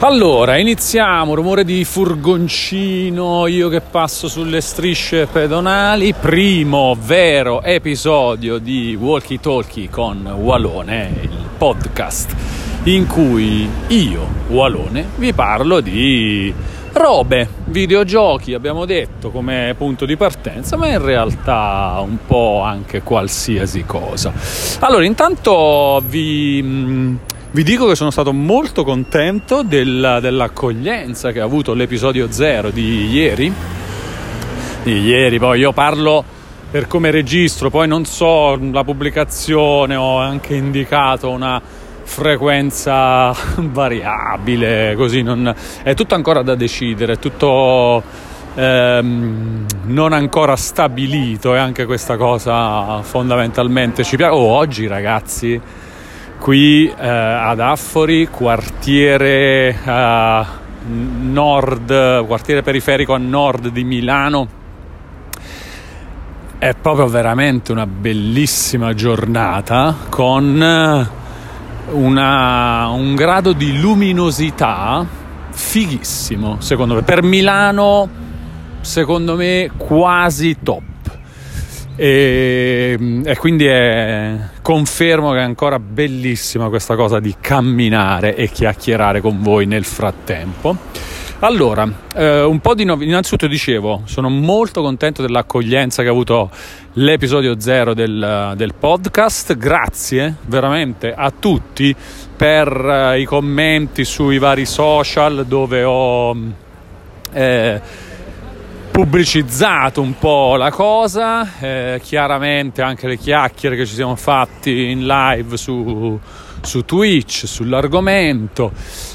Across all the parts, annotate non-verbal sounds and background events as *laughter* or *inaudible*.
Allora, iniziamo, rumore di furgoncino, io che passo sulle strisce pedonali, primo vero episodio di Walkie Talkie con Walone, il podcast in cui io, Walone, vi parlo di robe, videogiochi, abbiamo detto come punto di partenza, ma in realtà un po' anche qualsiasi cosa. Allora, intanto vi vi dico che sono stato molto contento della, dell'accoglienza che ha avuto l'episodio 0 di ieri. Di ieri, poi io parlo per come registro, poi non so la pubblicazione, ho anche indicato una frequenza *laughs* variabile, così non, è tutto ancora da decidere, è tutto ehm, non ancora stabilito e anche questa cosa fondamentalmente ci piace. Oh, oggi ragazzi qui eh, ad Affori, quartiere eh, nord, quartiere periferico a nord di Milano. È proprio veramente una bellissima giornata con una, un grado di luminosità fighissimo, secondo me. Per Milano, secondo me, quasi top. E, e, quindi è, confermo che è ancora bellissima questa cosa di camminare e chiacchierare con voi nel frattempo. Allora, eh, un po' di novità. Innanzitutto dicevo, sono molto contento dell'accoglienza che ha avuto l'episodio zero del, del podcast. Grazie veramente a tutti per eh, i commenti sui vari social dove ho. Eh, pubblicizzato un po' la cosa, eh, chiaramente anche le chiacchiere che ci siamo fatti in live su, su Twitch sull'argomento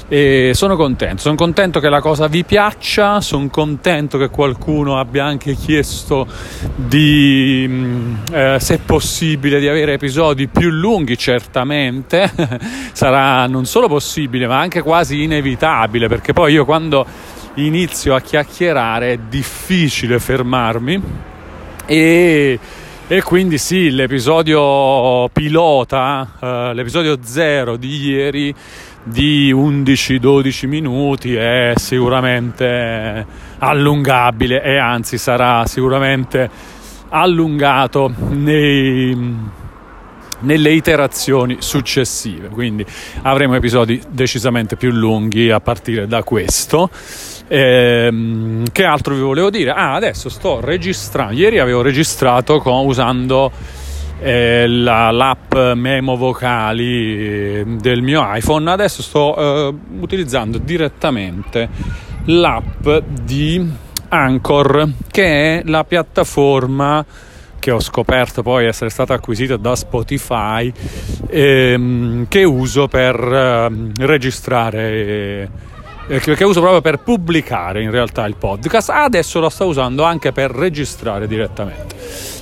e sono contento, sono contento che la cosa vi piaccia, sono contento che qualcuno abbia anche chiesto di, mm, eh, se possibile, di avere episodi più lunghi, certamente *laughs* sarà non solo possibile ma anche quasi inevitabile perché poi io quando inizio a chiacchierare è difficile fermarmi. E, e quindi sì, l'episodio pilota, eh, l'episodio zero di ieri di 11-12 minuti è sicuramente allungabile e anzi sarà sicuramente allungato nei nelle iterazioni successive. Quindi avremo episodi decisamente più lunghi a partire da questo Ehm, che altro vi volevo dire? Ah, adesso sto registrando. Ieri avevo registrato con, usando eh, la, l'app memo vocali eh, del mio iPhone. Adesso sto eh, utilizzando direttamente l'app di Anchor, che è la piattaforma che ho scoperto poi essere stata acquisita da Spotify, ehm, che uso per eh, registrare che uso proprio per pubblicare in realtà il podcast. Adesso lo sto usando anche per registrare direttamente.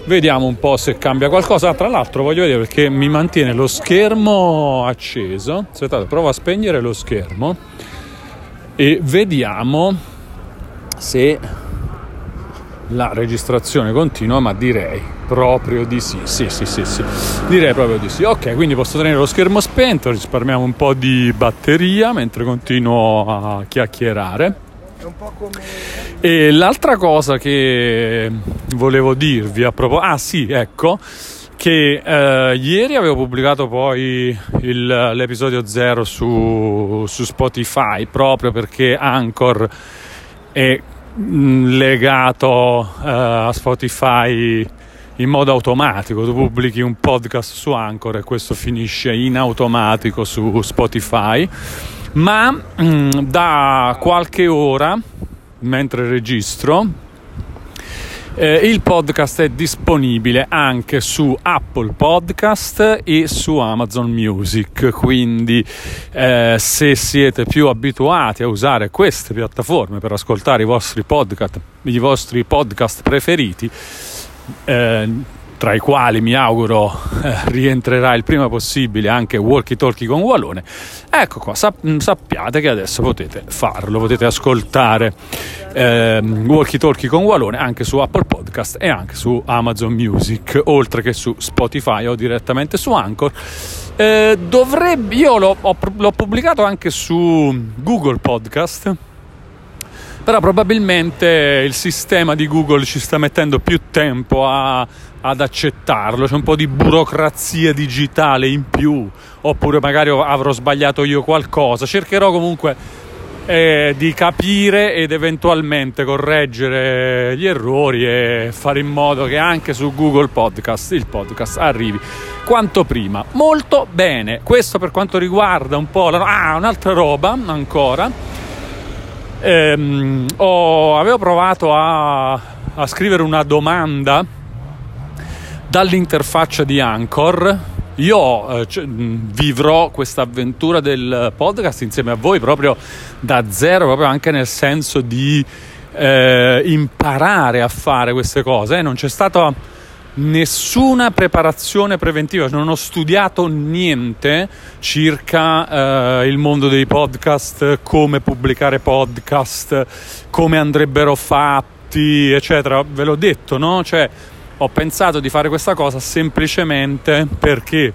Vediamo un po' se cambia qualcosa. Tra l'altro voglio vedere perché mi mantiene lo schermo acceso. Aspettate, provo a spegnere lo schermo e vediamo se la registrazione continua, ma direi proprio di sì. Sì, sì, sì, sì. Direi proprio di sì. Ok, quindi posso tenere lo schermo spento, risparmiamo un po' di batteria mentre continuo a chiacchierare. E l'altra cosa che volevo dirvi a proposito, ah sì, ecco, che eh, ieri avevo pubblicato poi il, l'episodio 0 su, su Spotify proprio perché Anchor è legato uh, a Spotify in modo automatico. Tu pubblichi un podcast su Anchor e questo finisce in automatico su Spotify. Ma mh, mm, da qualche ora, mentre registro, eh, il podcast è disponibile anche su Apple Podcast e su Amazon Music, quindi eh, se siete più abituati a usare queste piattaforme per ascoltare i vostri podcast, i vostri podcast preferiti, eh, tra i quali mi auguro eh, rientrerà il prima possibile anche Walkie Talkie con Walone. Ecco qua, sap- sappiate che adesso potete farlo, potete ascoltare eh, Walkie Talkie con Walone anche su Apple Podcast e anche su Amazon Music, oltre che su Spotify o direttamente su Anchor. Eh, dovrebbe, io l'ho, ho, l'ho pubblicato anche su Google Podcast però probabilmente il sistema di Google ci sta mettendo più tempo a, ad accettarlo, c'è un po' di burocrazia digitale in più, oppure magari avrò sbagliato io qualcosa, cercherò comunque eh, di capire ed eventualmente correggere gli errori e fare in modo che anche su Google Podcast il podcast arrivi quanto prima. Molto bene, questo per quanto riguarda un po' la... Ah, un'altra roba ancora ehm, ho, avevo provato a, a scrivere una domanda dall'interfaccia di Anchor io eh, cioè, vivrò questa avventura del podcast insieme a voi proprio da zero, proprio anche nel senso di eh, imparare a fare queste cose. Eh, non c'è stata nessuna preparazione preventiva, non ho studiato niente circa eh, il mondo dei podcast, come pubblicare podcast, come andrebbero fatti, eccetera. Ve l'ho detto, no? Cioè, ho pensato di fare questa cosa semplicemente perché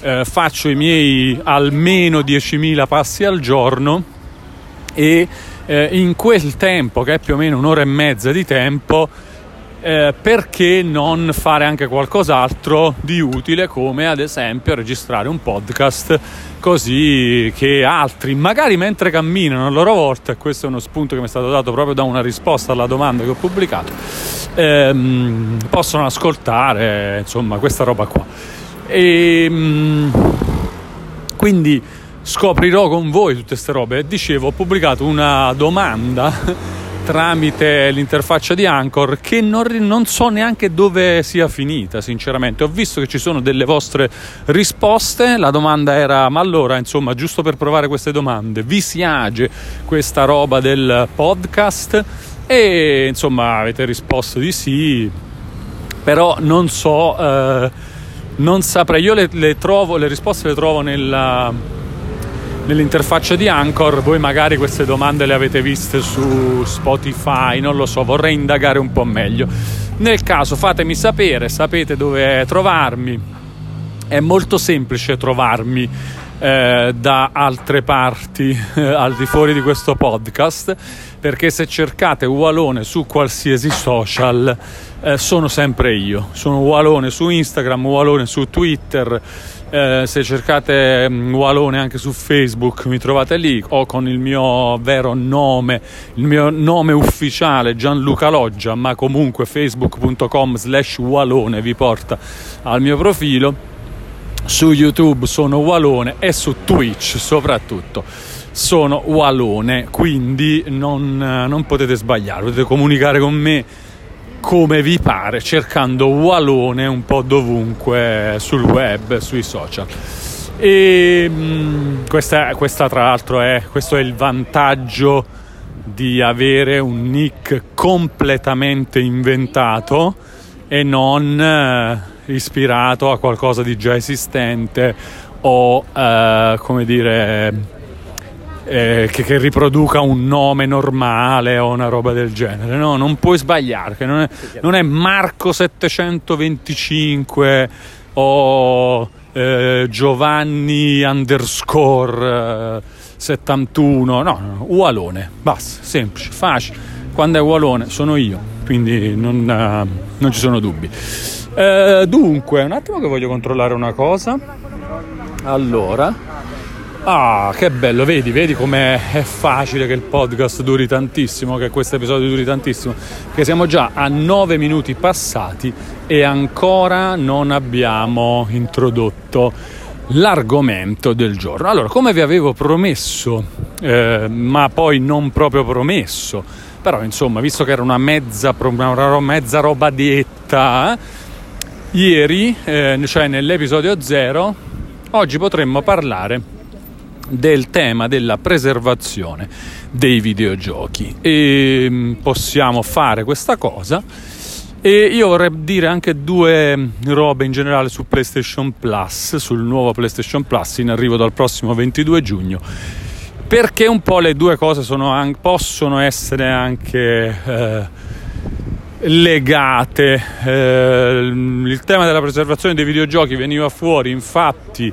eh, faccio i miei almeno 10.000 passi al giorno e eh, in quel tempo, che è più o meno un'ora e mezza di tempo, eh, perché non fare anche qualcos'altro di utile come ad esempio registrare un podcast così che altri magari mentre camminano a loro volta questo è uno spunto che mi è stato dato proprio da una risposta alla domanda che ho pubblicato ehm, possono ascoltare insomma questa roba qua. E ehm, quindi scoprirò con voi tutte queste robe. Dicevo ho pubblicato una domanda tramite l'interfaccia di Anchor che non, non, so neanche dove sia finita sinceramente. Ho visto che ci sono delle vostre risposte. La domanda era ma allora insomma giusto per provare queste domande vi si age questa roba del podcast? E insomma avete risposto di sì però non so eh, non saprei. Io le, le trovo le risposte le trovo nella nell'interfaccia di Anchor. Voi magari queste domande le avete viste su Spotify, non lo so, vorrei indagare un po' meglio. Nel caso fatemi sapere, sapete dove trovarmi. È molto semplice trovarmi eh, da altre parti eh, al di fuori di questo podcast perché se cercate Walone su qualsiasi social eh, sono sempre io sono Walone su Instagram Walone su Twitter eh, se cercate mm, Walone anche su Facebook mi trovate lì o con il mio vero nome, il mio nome ufficiale Gianluca Loggia, ma comunque facebook.com slash Walone vi porta al mio profilo. Su YouTube sono Walone e su Twitch soprattutto sono Walone, quindi non, non potete sbagliare, potete comunicare con me come vi pare, cercando Walone un po' dovunque sul web, sui social. E mh, questa, questa, tra l'altro è, questo è il vantaggio di avere un nick completamente inventato e non eh, ispirato a qualcosa di già esistente o eh, come dire eh, che, che, riproduca un nome normale o una roba del genere. No, non puoi sbagliare, non è, non è Marco 725 o eh, Giovanni underscore eh, 71, no, no, Ualone, basta, semplice, facile. Quando è Ualone sono io, quindi non, uh, non ci sono dubbi. Uh, dunque, un attimo che voglio controllare una cosa. Allora, Ah, che bello, vedi, vedi com'è facile che il podcast duri tantissimo, che questo episodio duri tantissimo, che siamo già a 9 minuti passati e ancora non abbiamo introdotto l'argomento del giorno. Allora, come vi avevo promesso, eh, ma poi non proprio promesso, però insomma, visto che era una mezza, una mezza roba detta, ieri, eh, cioè nell'episodio 0, oggi potremmo parlare del tema della preservazione dei videogiochi. E mm, possiamo fare questa cosa. E io vorrei dire anche due robe in generale su PlayStation Plus, sul nuovo PlayStation Plus in arrivo dal prossimo 22 giugno. Perché un po' le due cose anche, possono essere anche eh, legate. Eh, il tema della preservazione dei videogiochi veniva fuori infatti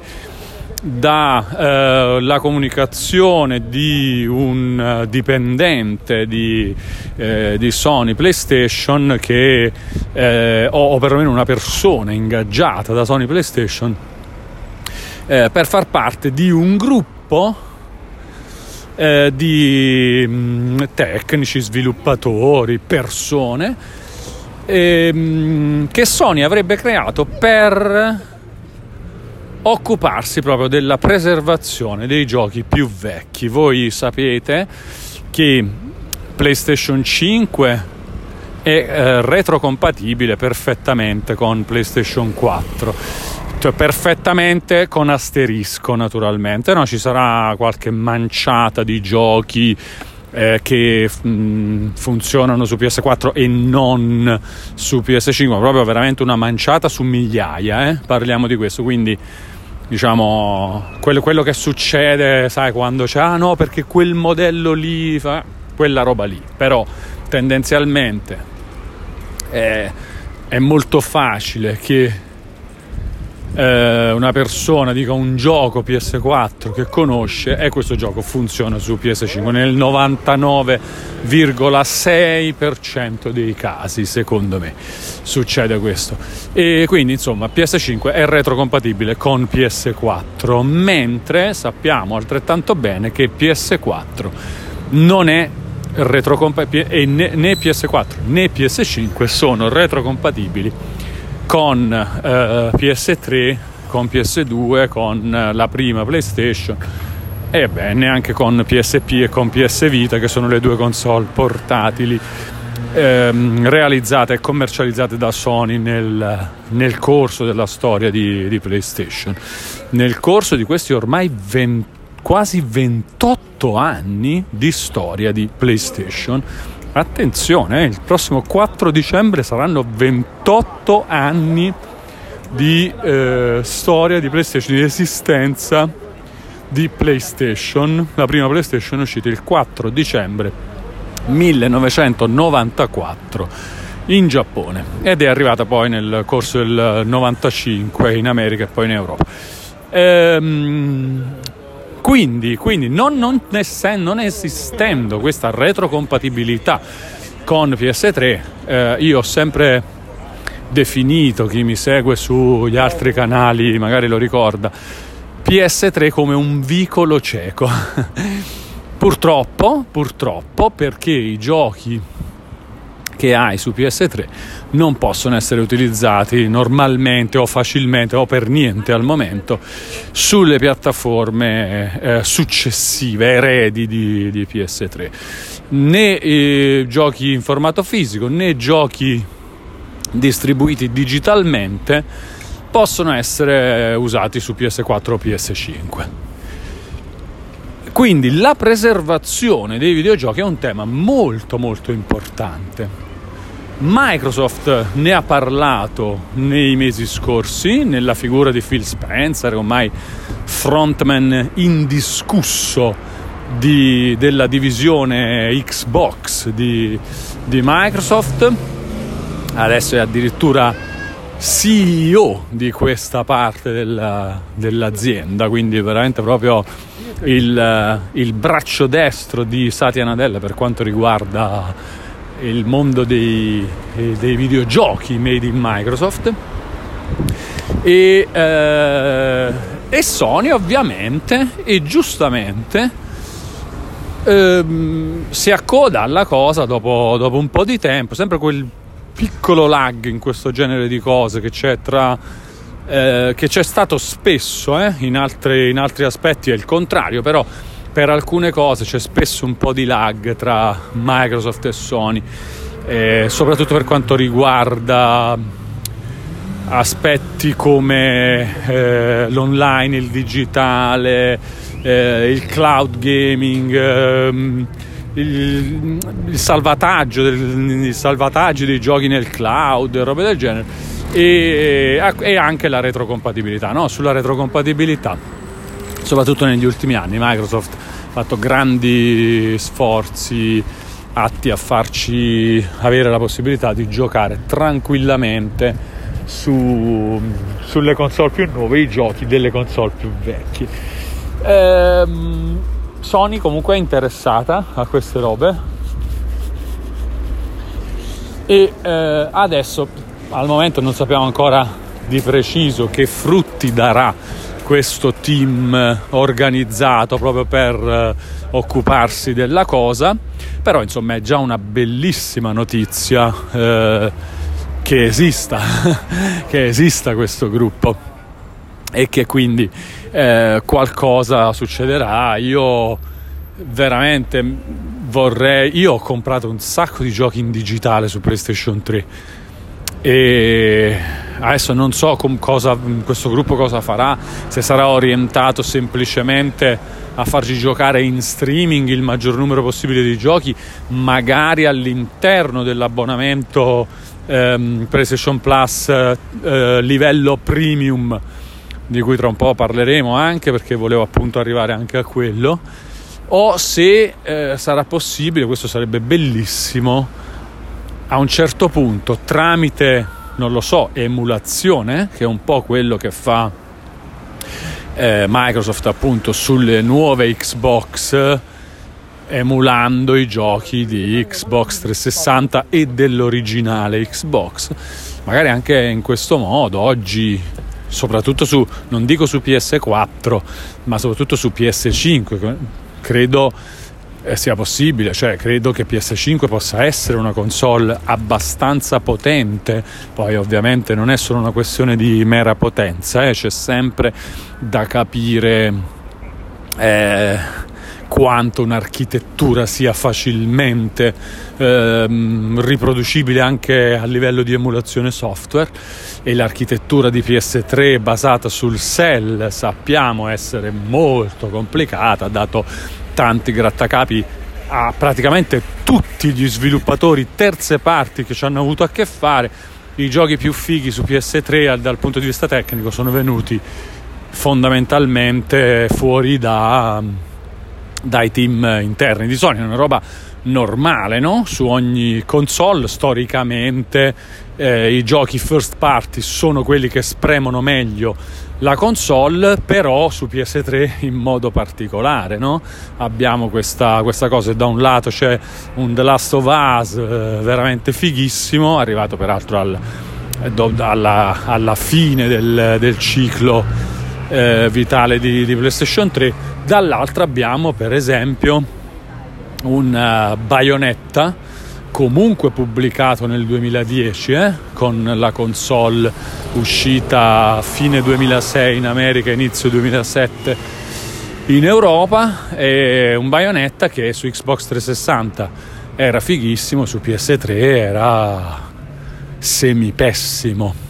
dalla eh, comunicazione di un dipendente di, eh, di Sony PlayStation che, eh, o, o, perlomeno una persona ingaggiata da Sony PlayStation eh, per far parte di un gruppo eh, di mh, mm, tecnici, sviluppatori, persone eh, mh, che Sony avrebbe creato per occuparsi proprio della preservazione dei giochi più vecchi. Voi sapete che PlayStation 5 è eh, retrocompatibile perfettamente con PlayStation 4 cioè perfettamente con asterisco naturalmente, no? ci sarà qualche manciata di giochi eh, che mh, mm, funzionano su PS4 e non su PS5, proprio veramente una manciata su migliaia, eh? parliamo di questo, quindi diciamo quello, quello, che succede, sai, quando c'è, ah no, perché quel modello lì fa quella roba lì, però tendenzialmente è, è molto facile che eh, una persona dica un gioco PS4 che conosce e questo gioco funziona su PS5 nel 99,6% dei casi secondo me succede questo. E quindi insomma PS5 è retrocompatibile con PS4 mentre sappiamo altrettanto bene che PS4 non è retrocompatibile e né, né PS4 né PS5 sono retrocompatibili con eh, PS3, con PS2, con eh, la prima PlayStation e beh, neanche con PSP e con PS Vita che sono le due console portatili ehm, realizzate e commercializzate da Sony nel, nel corso della storia di, di, PlayStation. Nel corso di questi ormai 20, quasi 28 anni di storia di PlayStation Attenzione, eh, il prossimo 4 dicembre saranno 28 anni di eh, storia di PlayStation, di esistenza di PlayStation. La prima PlayStation è uscita il 4 dicembre 1994 in Giappone ed è arrivata poi nel corso del 95 in America e poi in Europa. Ehm, quindi, quindi non, non, essendo, non esistendo questa retrocompatibilità con PS3, eh, io ho sempre definito, chi mi segue sugli altri canali magari lo ricorda, PS3 come un vicolo cieco. *laughs* purtroppo, purtroppo, perché i giochi che hai su PS3 non possono essere utilizzati normalmente o facilmente o per niente al momento sulle piattaforme eh, successive, eredi di, di PS3. Né eh, giochi in formato fisico né giochi distribuiti digitalmente possono essere usati su PS4 o PS5. Quindi la preservazione dei videogiochi è un tema molto molto importante Microsoft ne ha parlato nei mesi scorsi nella figura di Phil Spencer, ormai frontman indiscusso di, della divisione Xbox di, di, Microsoft. Adesso è addirittura CEO di questa parte della, dell'azienda, quindi veramente proprio il, il braccio destro di Satya Nadella per quanto riguarda il mondo dei, dei videogiochi made in Microsoft. E, eh, e Sony ovviamente e giustamente ehm, si accoda alla cosa dopo, dopo, un po' di tempo, sempre quel piccolo lag in questo genere di cose che c'è tra eh, che c'è stato spesso eh, in, altri, in altri aspetti è il contrario, però per alcune cose c'è spesso un po' di lag tra Microsoft e Sony, eh, soprattutto per quanto riguarda aspetti come eh, l'online, il digitale, eh, il cloud gaming, ehm, il, salvataggio il salvataggio dei giochi nel cloud, robe del genere e, e anche la retrocompatibilità. No? Sulla retrocompatibilità soprattutto negli ultimi anni Microsoft ha fatto grandi sforzi atti a farci avere la possibilità di giocare tranquillamente su, sulle console più nuove i giochi delle console più vecchie. Ehm, Sony comunque è interessata a queste robe e eh, adesso al momento non sappiamo ancora di preciso che frutti darà questo team organizzato proprio per eh, occuparsi della cosa. Però insomma è già una bellissima notizia eh, che esista *laughs* che esista questo gruppo. E che quindi eh, qualcosa succederà. Io veramente vorrei io ho comprato un sacco di giochi in digitale su PlayStation 3 e adesso non so cosa, questo gruppo cosa farà se sarà orientato semplicemente a farci giocare in streaming il maggior numero possibile di giochi, magari all'interno dell'abbonamento ehm, PlayStation Plus eh, livello premium, di cui tra un po' parleremo anche perché volevo appunto arrivare anche a quello, o se eh, sarà possibile, questo sarebbe bellissimo, a un certo punto tramite, non lo so, emulazione, che è un po' quello che fa eh, Microsoft appunto sulle nuove Xbox emulando i giochi di Xbox 360 e dell'originale Xbox. Magari anche in questo modo oggi soprattutto su non dico su PS4 ma soprattutto su PS5 credo sia possibile, cioè credo che PS5 possa essere una console abbastanza potente, poi ovviamente non è solo una questione di mera potenza, eh, c'è sempre da capire eh, quanto un'architettura sia facilmente ehm, riproducibile anche a livello di emulazione software. E l'architettura di PS3 basata sul cell sappiamo essere molto complicata dato tanti grattacapi a praticamente tutti gli sviluppatori terze parti che ci hanno avuto a che fare. I giochi più fighi su PS3 dal punto di vista tecnico sono venuti fondamentalmente fuori da, dai team interni di Sony, è una roba normale no? su ogni console storicamente eh, i giochi first party sono quelli che spremono meglio la console però su PS3 in modo particolare no? abbiamo questa, questa, cosa da un lato c'è un The Last of Us eh, veramente fighissimo arrivato peraltro al, do, alla, alla, fine del, del ciclo eh, vitale di, di, PlayStation 3 dall'altra abbiamo per esempio un uh, Bayonetta comunque pubblicato nel 2010 eh? con la console uscita fine 2006 in America, inizio 2007 in Europa e un Bayonetta che su Xbox 360 era fighissimo, su PS3 era semi pessimo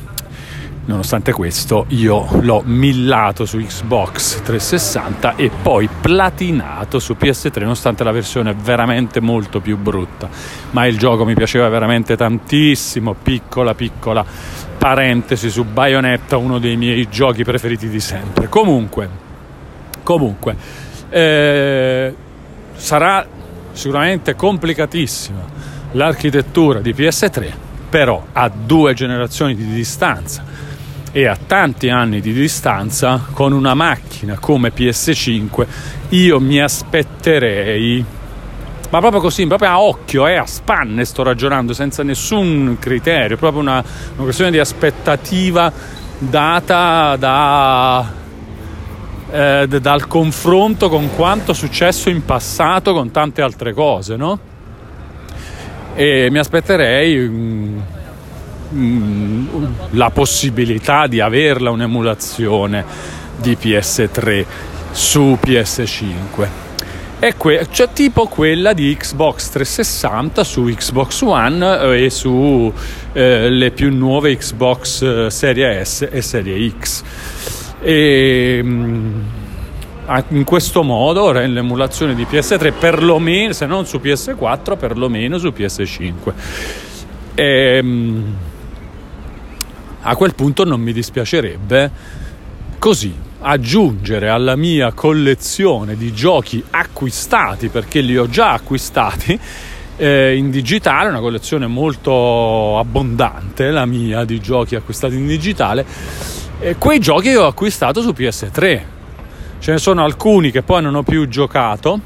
Nonostante questo io l'ho millato su Xbox 360 e poi platinato su PS3 nonostante la versione veramente molto più brutta. Ma il gioco mi piaceva veramente tantissimo, piccola piccola parentesi su Bayonetta, uno dei miei giochi preferiti di sempre. Comunque, comunque eh, sarà sicuramente complicatissima l'architettura di PS3, però a due generazioni di distanza e a tanti anni di distanza con una macchina come PS5 io mi aspetterei ma proprio così, proprio a occhio eh, a spanne sto ragionando senza nessun criterio, proprio una, una questione di aspettativa data da, eh, dal confronto con quanto successo in passato con tante altre cose, no? E mi aspetterei mm, Mm, la possibilità di averla un'emulazione di PS3 su PS5 è que- cioè tipo quella di Xbox 360 su Xbox One eh, e su eh, le più nuove Xbox eh, Serie S e Serie X. E mm, in questo modo l'emulazione di PS3 perlomeno se non su PS4 perlomeno su PS5 e, mm, a quel punto non mi dispiacerebbe così aggiungere alla mia collezione di giochi acquistati perché li ho già acquistati eh, in digitale, una collezione molto abbondante, la mia, di giochi acquistati in digitale, e quei giochi che ho acquistato su PS3. Ce ne sono alcuni che poi non ho più giocato,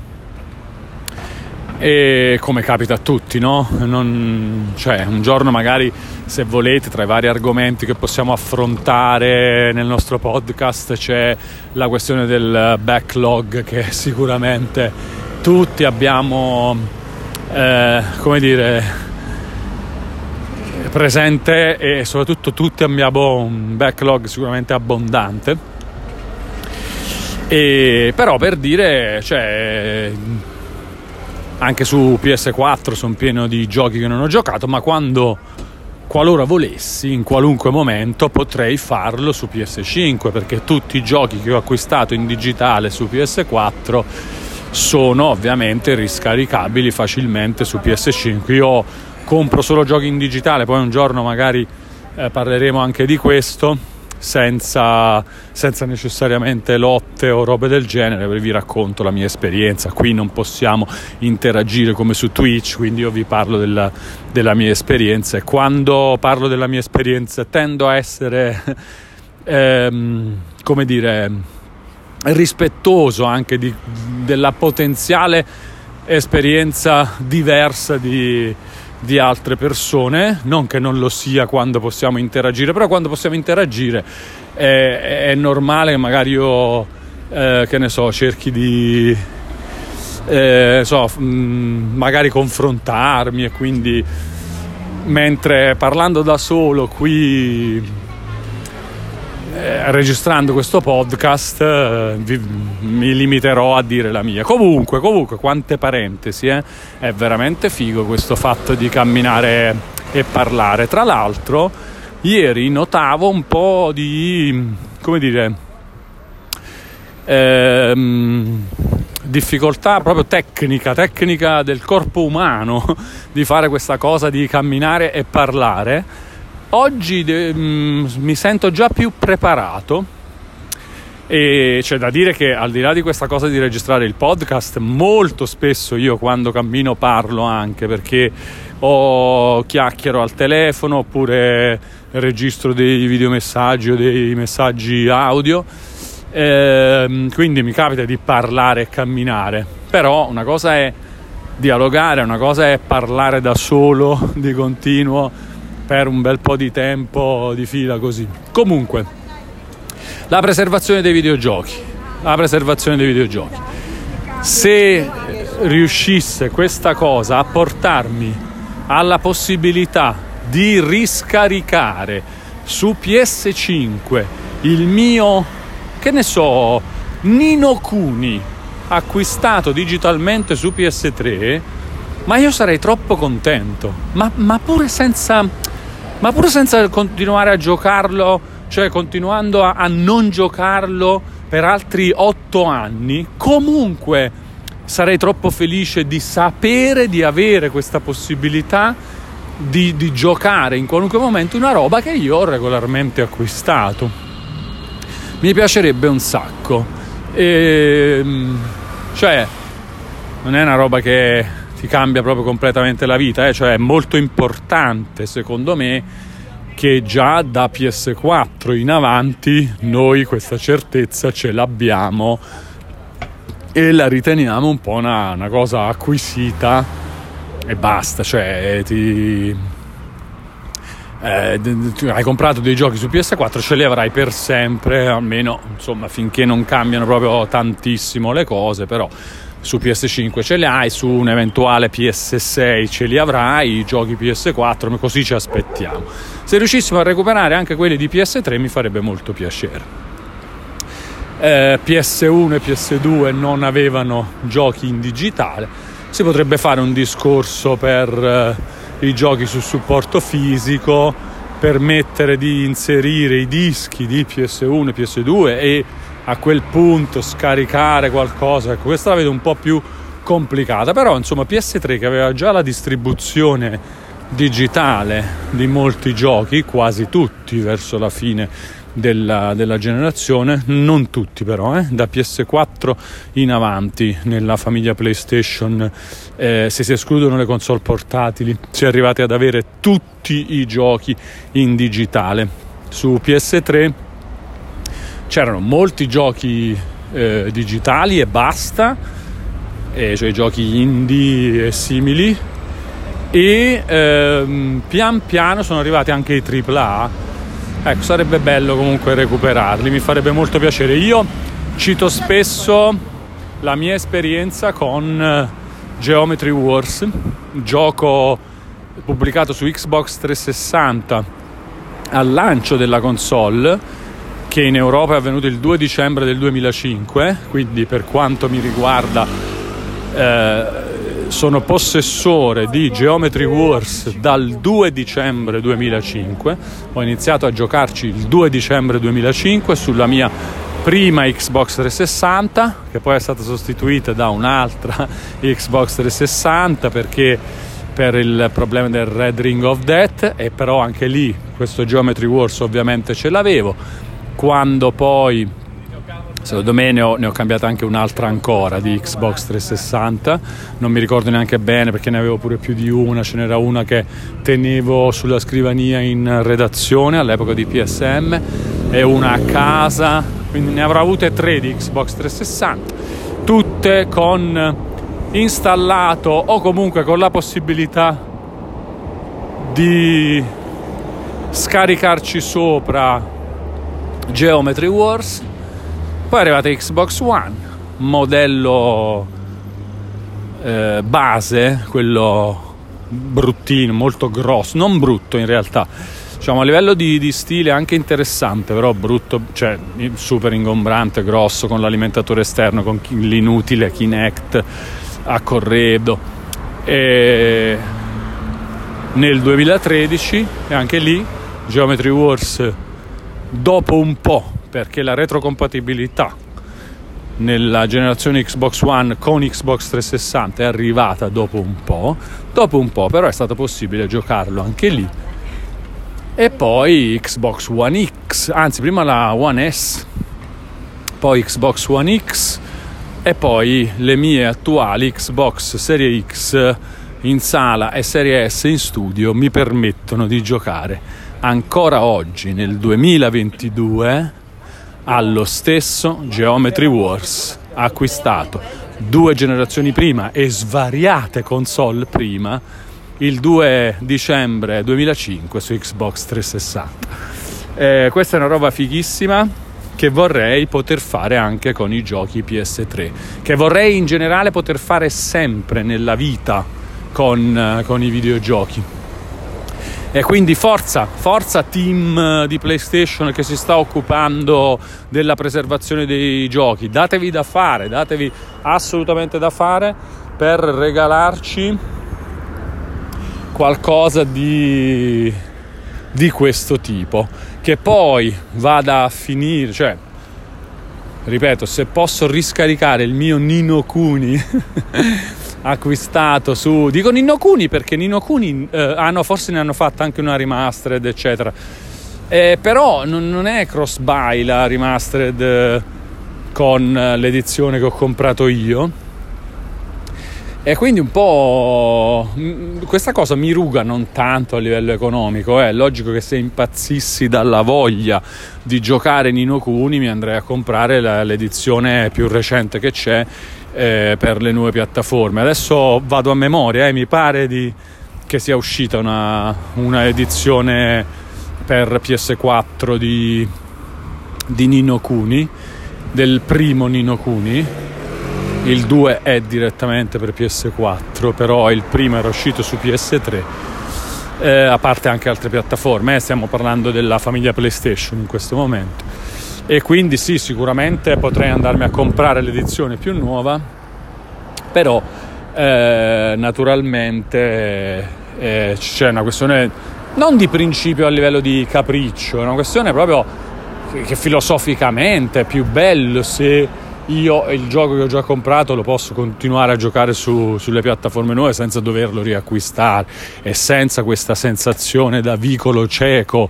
e come capita a tutti, no? Non, cioè, un giorno magari, se volete, tra i vari argomenti che possiamo affrontare nel nostro podcast c'è la questione del backlog che *laughs* sicuramente tutti abbiamo, eh, come dire, presente e soprattutto tutti abbiamo un backlog sicuramente abbondante. E, però per dire, cioè, anche su PS4 sono pieno di giochi che non ho giocato, ma quando qualora volessi, in qualunque momento potrei farlo su PS5 perché tutti i giochi che ho acquistato in digitale su PS4 sono ovviamente riscaricabili facilmente su PS5. Io compro solo giochi in digitale, poi un giorno magari eh, parleremo anche di questo senza, senza, necessariamente lotte o robe del genere, vi racconto la mia esperienza. Qui non possiamo interagire come su Twitch, quindi io vi parlo della, della mia esperienza e quando parlo della mia esperienza tendo a essere, *laughs* ehm, come dire, rispettoso anche di, della potenziale esperienza diversa di di altre persone, non che non lo sia quando possiamo interagire, però quando possiamo interagire è, è normale che magari io, eh, che ne so, cerchi di, eh, so, mh, mm, magari confrontarmi e quindi mentre parlando da solo qui eh, registrando questo podcast eh, vi, mi limiterò a dire la mia. Comunque, comunque, quante parentesi, eh? è veramente figo questo fatto di camminare e parlare. Tra l'altro, ieri notavo un po' di, come dire, ehm, difficoltà proprio tecnica, tecnica del corpo umano *laughs* di fare questa cosa di camminare e parlare Oggi de- mh, mm, mi sento già più preparato e c'è da dire che al di là di questa cosa di registrare il podcast, molto spesso io quando cammino parlo anche perché o chiacchiero al telefono oppure registro dei videomessaggi o dei messaggi audio. Eh, quindi mi capita di parlare e camminare, però una cosa è dialogare, una cosa è parlare da solo di continuo per un bel po' di tempo di fila così. Comunque, la preservazione dei videogiochi. La preservazione dei videogiochi. Se riuscisse questa cosa a portarmi alla possibilità di riscaricare su PS5 il mio, che ne so, Nino Kuni acquistato digitalmente su PS3, ma io sarei troppo contento. Ma, ma pure senza ma pure senza continuare a giocarlo, cioè continuando a, a non giocarlo per altri otto anni, comunque sarei troppo felice di sapere di avere questa possibilità di, di, giocare in qualunque momento una roba che io ho regolarmente acquistato. Mi piacerebbe un sacco. E, ehm, cioè, non è una roba che ti cambia proprio completamente la vita, eh? cioè è molto importante secondo me che già da PS4 in avanti noi questa certezza ce l'abbiamo e la riteniamo un po' una, una cosa acquisita e basta, cioè ti, eh, hai comprato dei giochi su PS4 ce li avrai per sempre almeno insomma finché non cambiano proprio tantissimo le cose però su PS5 ce li hai, su un eventuale PS6 ce li avrai, i giochi PS4, così ci aspettiamo. Se riuscissimo a recuperare anche quelli di PS3 mi farebbe molto piacere. Eh, PS1 e PS2 non avevano giochi in digitale, si potrebbe fare un discorso per eh, i giochi su supporto fisico, permettere di inserire i dischi di PS1 e PS2 e a quel punto scaricare qualcosa, ecco, questa la vedo un po' più complicata, però insomma PS3 che aveva già la distribuzione digitale di molti giochi, quasi tutti verso la fine della, della, generazione, non tutti però, eh? da PS4 in avanti nella famiglia PlayStation, eh, se si escludono le console portatili, si è arrivati ad avere tutti i giochi in digitale. Su PS3 c'erano molti giochi eh, digitali e basta, cioè giochi indie e simili, e ehm, pian piano sono arrivati anche i AAA Ecco, sarebbe bello comunque recuperarli, mi farebbe molto piacere. Io cito spesso la mia esperienza con eh, Geometry Wars, gioco pubblicato su Xbox 360 al lancio della console che in Europa è avvenuto il 2 dicembre del 2005, quindi per quanto mi riguarda eh, sono possessore di Geometry Wars dal 2 dicembre 2005. Ho iniziato a giocarci il 2 dicembre 2005 sulla mia prima Xbox 360, che poi è stata sostituita da un'altra *laughs* Xbox 360 perché per il problema del Red Ring of Death e però anche lì questo Geometry Wars ovviamente ce l'avevo. Quando poi Secondo me ne ho, ne ho, cambiata anche un'altra ancora di Xbox 360, non mi ricordo neanche bene perché ne avevo pure più di una, ce n'era una che tenevo sulla scrivania in redazione all'epoca di PSM e una a casa, quindi ne avrò avute tre di Xbox 360, tutte con installato o comunque con la possibilità di scaricarci sopra Geometry Wars poi è arrivata Xbox One, modello eh, base, quello bruttino, molto grosso, non brutto in realtà. Diciamo a livello di, di stile anche interessante, però brutto, cioè super ingombrante, grosso, con l'alimentatore esterno, con l'inutile Kinect a corredo. E nel 2013, e anche lì, Geometry Wars dopo un po' perché la retrocompatibilità nella generazione Xbox One con Xbox 360 è arrivata dopo un po', dopo un po' però è stato possibile giocarlo anche lì. E poi Xbox One X, anzi prima la One S, poi Xbox One X e poi le mie attuali Xbox Serie X in sala e Serie S in studio mi permettono di giocare ancora oggi nel 2022 allo stesso Geometry Wars acquistato. Due generazioni prima e svariate console prima il 2 dicembre 2005 su Xbox 360 eh, questa è una roba fighissima che vorrei poter fare anche con i giochi PS3 che vorrei in generale poter fare sempre nella vita con, eh, con i videogiochi e quindi forza, forza team eh, di PlayStation che si sta occupando della preservazione dei giochi. Datevi da fare, datevi assolutamente da fare per regalarci qualcosa di, di questo tipo. Che poi vada a finire, cioè ripeto, se posso riscaricare il mio Nino Kuni *laughs* acquistato su dico Nino Kuni perché Nino Kuni eh, hanno, forse ne hanno fatto anche una remastered eccetera. Eh, però non, non, è cross buy la remastered eh, con l'edizione che ho comprato io. E quindi un po' mm, questa cosa mi ruga non tanto a livello economico è logico che se impazzissi dalla voglia di giocare Nino Kuni mi andrei a comprare la, l'edizione più recente che c'è eh, per le nuove piattaforme. Adesso vado a memoria, eh, mi pare di, che sia uscita una, una, edizione per PS4 di, di Nino Kuni, del primo Nino Kuni. Il 2 è direttamente per PS4, però il primo era uscito su PS3. Eh, a parte anche altre piattaforme, eh, stiamo parlando della famiglia PlayStation in questo momento e quindi sì sicuramente potrei andarmi a comprare l'edizione più nuova però eh, naturalmente eh, c'è una questione non di principio a livello di capriccio è una questione proprio che, che filosoficamente è più bello se io il gioco che ho già comprato lo posso continuare a giocare su, sulle piattaforme nuove senza doverlo riacquistare e senza questa sensazione da vicolo cieco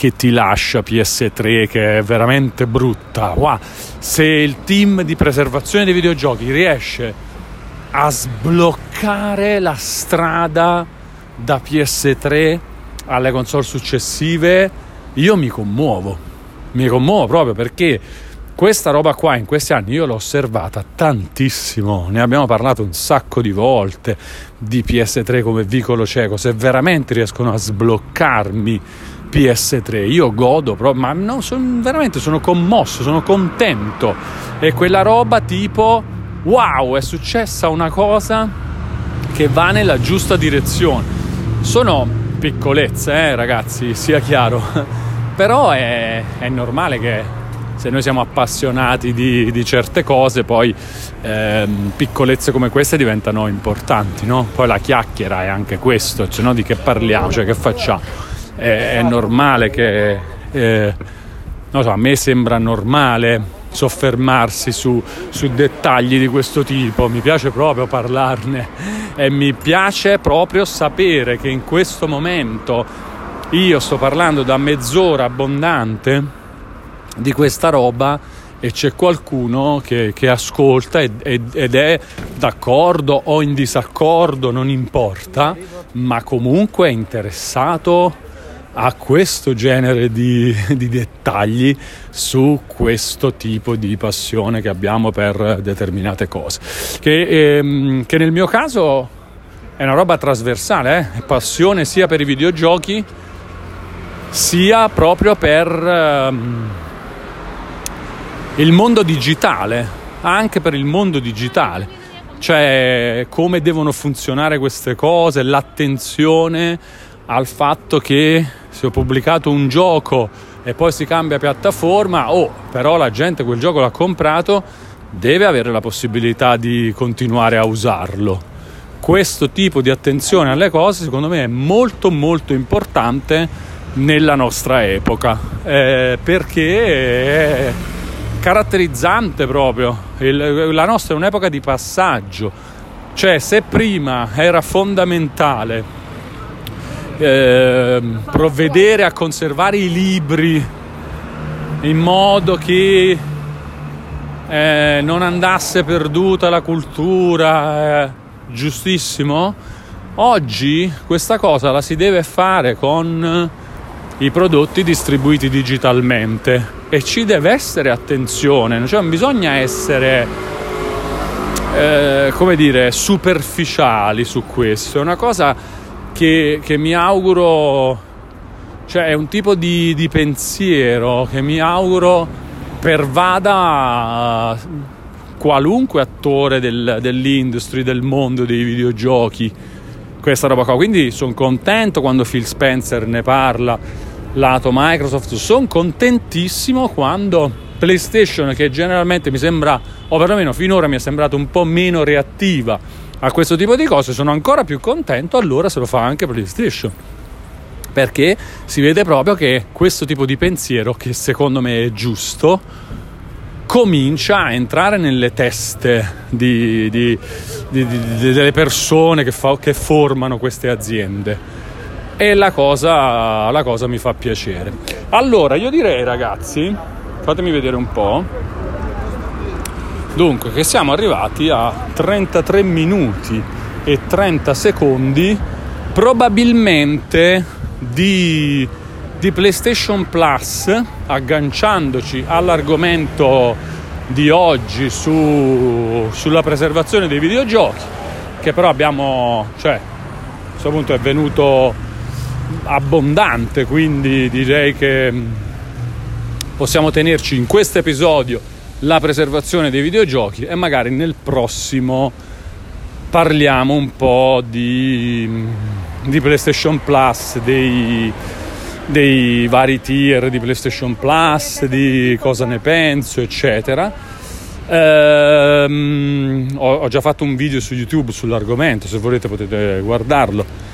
che ti lascia PS3 che è veramente brutta. Wow. Se il team di preservazione dei videogiochi riesce a sbloccare la strada da PS3 alle console successive, io mi commuovo. Mi commuovo proprio perché questa roba qua in questi anni io l'ho osservata tantissimo, ne abbiamo parlato un sacco di volte di PS3 come vicolo cieco, se veramente riescono a sbloccarmi PS3. Io godo proprio, ma no, son, veramente sono commosso, sono contento. E quella roba tipo, wow, è successa una cosa che va nella giusta direzione. Sono piccolezze, eh, ragazzi, sia chiaro. *laughs* Però è, è, normale che se noi siamo appassionati di, di certe cose, poi ehm, piccolezze come queste diventano importanti, no? Poi la chiacchiera è anche questo, cioè no? di che parliamo, cioè che facciamo è, è normale che, eh, so, a me sembra normale soffermarsi su, su, dettagli di questo tipo, mi piace proprio parlarne e mi piace proprio sapere che in questo momento io sto parlando da mezz'ora abbondante di questa roba e c'è qualcuno che, che ascolta ed, ed, è d'accordo o in disaccordo, non importa, ma comunque è interessato a questo genere di, di, dettagli su questo tipo di passione che abbiamo per determinate cose. Che, ehm, che nel mio caso è una roba trasversale, eh? passione sia per i videogiochi sia proprio per ehm, il mondo digitale, anche per il mondo digitale cioè come devono funzionare queste cose, l'attenzione al fatto che se ho pubblicato un gioco e poi si cambia piattaforma, oh, però la gente quel gioco l'ha comprato, deve avere la possibilità di continuare a usarlo. Questo tipo di attenzione alle cose secondo me è molto molto importante nella nostra epoca eh, perché è caratterizzante proprio. Il, la nostra è un'epoca di passaggio, cioè se prima era fondamentale eh, provvedere a conservare i libri in modo che eh, non andasse perduta la cultura, eh, giustissimo. Oggi questa cosa la si deve fare con i prodotti distribuiti digitalmente e ci deve essere attenzione, cioè non bisogna essere eh, come dire superficiali su questo, è una cosa che, che mi auguro, cioè è un tipo di, di pensiero che mi auguro pervada qualunque attore del, dell'industria, del mondo dei videogiochi, questa roba qua. Quindi sono contento quando Phil Spencer ne parla, lato Microsoft, sono contentissimo quando PlayStation, che generalmente mi sembra, o perlomeno finora mi è sembrato un po' meno reattiva a questo tipo di cose sono ancora più contento allora se lo fa anche PlayStation perché si vede proprio che questo tipo di pensiero che secondo me è giusto comincia a entrare nelle teste di, di, di, delle persone che, fa, che, formano queste aziende. E la cosa, la cosa mi fa piacere. Allora io direi ragazzi fatemi vedere un po' Dunque, che siamo arrivati a 33 minuti e 30 secondi, probabilmente di, di PlayStation Plus, agganciandoci all'argomento di oggi su, sulla preservazione dei videogiochi, che però abbiamo, cioè, a questo punto è venuto abbondante, quindi direi che possiamo tenerci in questo episodio la preservazione dei videogiochi e magari nel prossimo parliamo un po' di, di PlayStation Plus, dei, dei, vari tier di PlayStation Plus, di cosa ne penso, eccetera. Ehm, ho, ho, già fatto un video su YouTube sull'argomento, se volete potete guardarlo.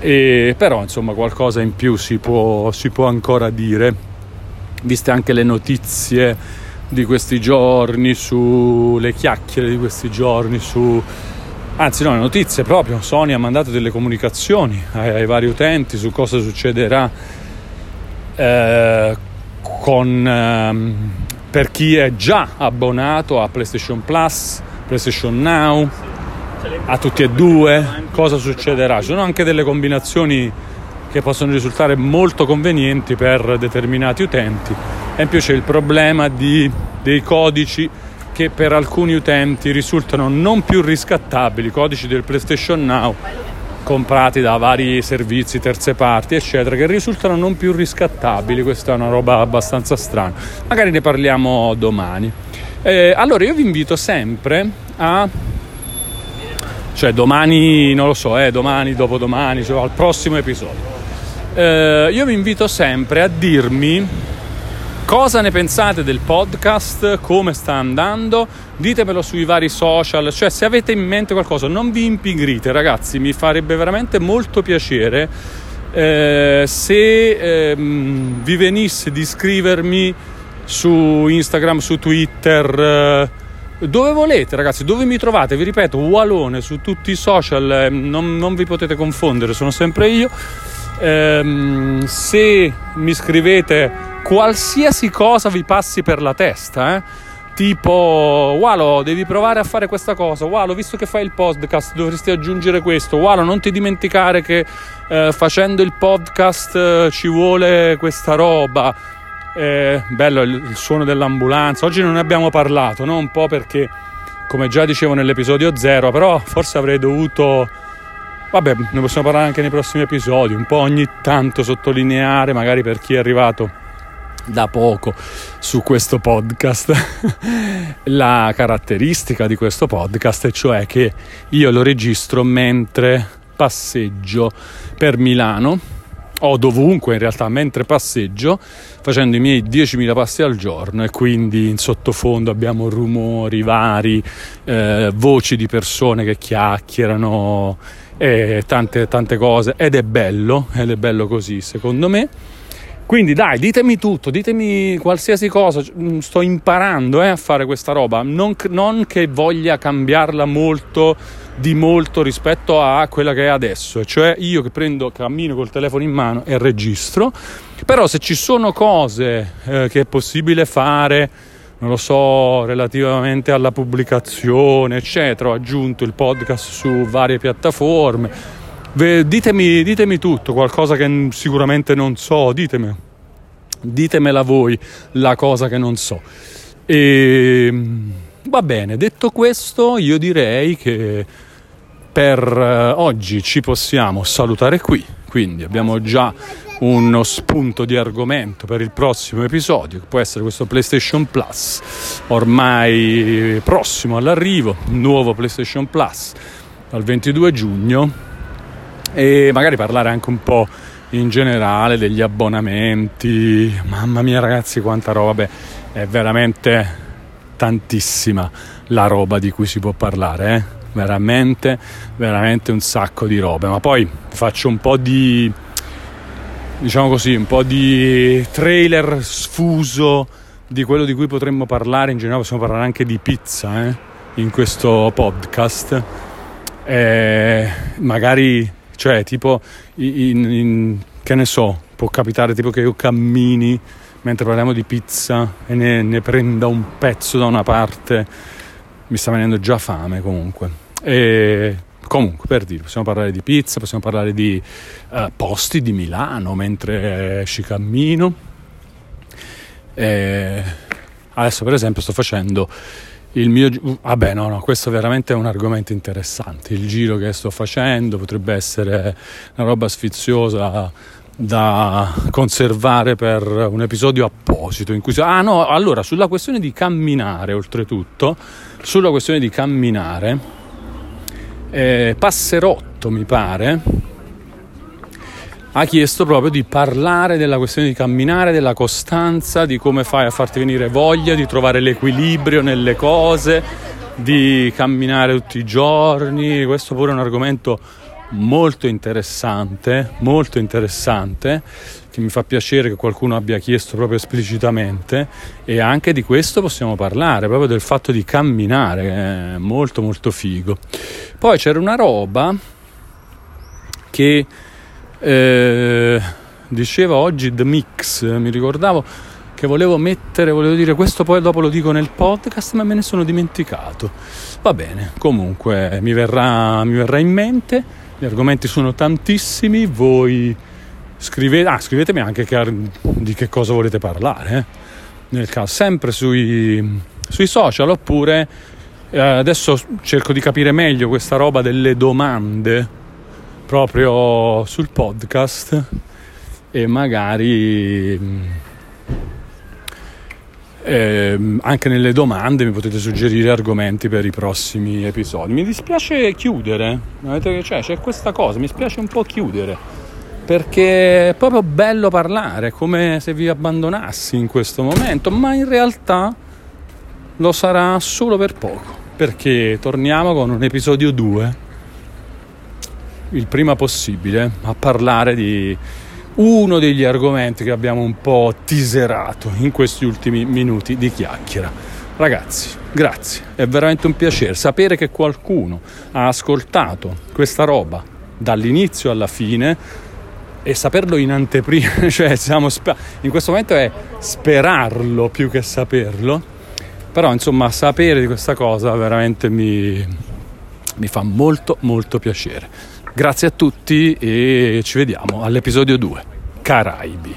E, però insomma qualcosa in più si può, si può ancora dire, viste anche le notizie di questi giorni, sulle chiacchiere di questi giorni, su anzi no, le notizie proprio. Sony ha mandato delle comunicazioni ai, ai vari utenti su cosa succederà eh, con, ehm, per chi è già abbonato a PlayStation Plus, PlayStation Now, a tutti e due, cosa succederà? Ci sono anche delle combinazioni che possono risultare molto convenienti per determinati utenti e in più c'è il problema di, dei codici che per alcuni utenti risultano non più riscattabili, codici del PlayStation Now comprati da vari servizi, terze parti, eccetera, che risultano non più riscattabili. Questa è una roba abbastanza strana. Magari ne parliamo domani. Eh, allora, io vi invito sempre a. cioè, domani, non lo so, eh, domani, dopodomani, cioè, al prossimo episodio. Eh, io vi invito sempre a dirmi Cosa ne pensate del podcast? Come sta andando? Ditemelo sui vari social, cioè se avete in mente qualcosa non vi impigrite ragazzi, mi farebbe veramente molto piacere eh, se ehm, vi venisse di iscrivermi su Instagram, su Twitter, eh, dove volete ragazzi, dove mi trovate, vi ripeto, Walone su tutti i social, eh, non, non vi potete confondere, sono sempre io. Ehm, se mi scrivete qualsiasi cosa vi passi per la testa, eh? tipo Walo devi provare a fare questa cosa Walo visto che fai il podcast dovresti aggiungere questo Walo non ti dimenticare che eh, facendo il podcast eh, ci vuole questa roba eh, bello il, il, suono dell'ambulanza oggi non ne abbiamo parlato no? un po' perché come già dicevo nell'episodio 0 però forse avrei dovuto vabbè ne possiamo parlare anche nei prossimi episodi un po' ogni tanto sottolineare magari per chi è arrivato da poco su questo podcast. *laughs* La caratteristica di questo podcast cioè che io lo registro mentre passeggio per Milano. O dovunque in realtà mentre passeggio facendo i miei 10.000 passi al giorno e quindi in sottofondo abbiamo rumori vari, eh, voci di persone che chiacchierano e tante, tante cose. Ed è bello, ed è bello così secondo me quindi dai, ditemi tutto, ditemi qualsiasi cosa, mm, sto imparando eh, a fare questa roba, non, non, che voglia cambiarla molto di molto rispetto a quella che è adesso, cioè io che prendo, cammino col telefono in mano e registro, però se ci sono cose eh, che è possibile fare, non lo so, relativamente alla pubblicazione, eccetera, ho aggiunto il podcast su varie piattaforme Ditemi, ditemi tutto, qualcosa che sicuramente non so, ditemi. Ditemela voi la cosa che non so. E ehm, va bene, detto questo, io direi che per eh, oggi ci possiamo salutare qui. Quindi abbiamo già uno spunto di argomento per il prossimo episodio, che può essere questo PlayStation Plus, ormai prossimo all'arrivo, nuovo PlayStation Plus dal 22 giugno e magari parlare anche un po' in generale degli abbonamenti. Mamma mia ragazzi quanta roba, beh, è veramente tantissima la roba di cui si può parlare, eh? veramente, veramente un sacco di robe. Ma poi faccio un po' di, diciamo così, un po' di trailer sfuso di quello di cui potremmo parlare. In generale possiamo parlare anche di pizza eh? in questo podcast. Eh, magari cioè, tipo, in, in, che ne so, può capitare tipo che io cammini mentre parliamo di pizza e ne, ne prenda un pezzo da una parte. Mi sta venendo già fame comunque. E comunque per dire possiamo parlare di pizza possiamo parlare di uh, posti di Milano mentre ci cammino e adesso per esempio sto facendo il mio vabbè no no questo veramente è un argomento interessante. Il giro che sto facendo potrebbe essere una roba sfiziosa da conservare per un episodio apposito in cui ah no allora sulla questione di camminare oltretutto sulla questione di camminare eh, passerotto mi pare ha chiesto proprio di parlare della questione di camminare, della costanza, di come fai a farti venire voglia, di trovare l'equilibrio nelle cose, di camminare tutti i giorni. Questo pure è un argomento molto interessante, molto interessante, che mi fa piacere che qualcuno abbia chiesto proprio esplicitamente e anche di questo possiamo parlare, proprio del fatto di camminare, è molto molto figo. Poi c'era una roba che eh, diceva oggi The Mix, mi ricordavo che volevo mettere, volevo dire questo poi dopo lo dico nel podcast, ma me ne sono dimenticato. Va bene, comunque mi verrà, mi verrà in mente, gli argomenti sono tantissimi, voi scrivete, ah, scrivetemi anche che, di che cosa volete parlare, eh? nel caso, sempre sui, sui social oppure eh, adesso cerco di capire meglio questa roba delle domande proprio sul podcast e magari eh, anche nelle domande mi potete suggerire argomenti per i prossimi episodi. Mi dispiace chiudere, cioè, c'è questa cosa, mi spiace un po' chiudere perché è proprio bello parlare, come se vi abbandonassi in questo momento, ma in realtà lo sarà solo per poco, perché torniamo con un episodio 2, il prima possibile, a parlare di uno degli argomenti che abbiamo un po' teaserato in questi ultimi minuti di chiacchiera. Ragazzi, grazie, è veramente un piacere sapere che qualcuno ha ascoltato questa roba dall'inizio alla fine e saperlo in anteprima, *laughs* cioè spe- in questo momento è sperarlo più che saperlo, però insomma sapere di questa cosa veramente mi, mi fa molto molto piacere. Grazie a tutti e ci vediamo all'episodio 2. Caraibi.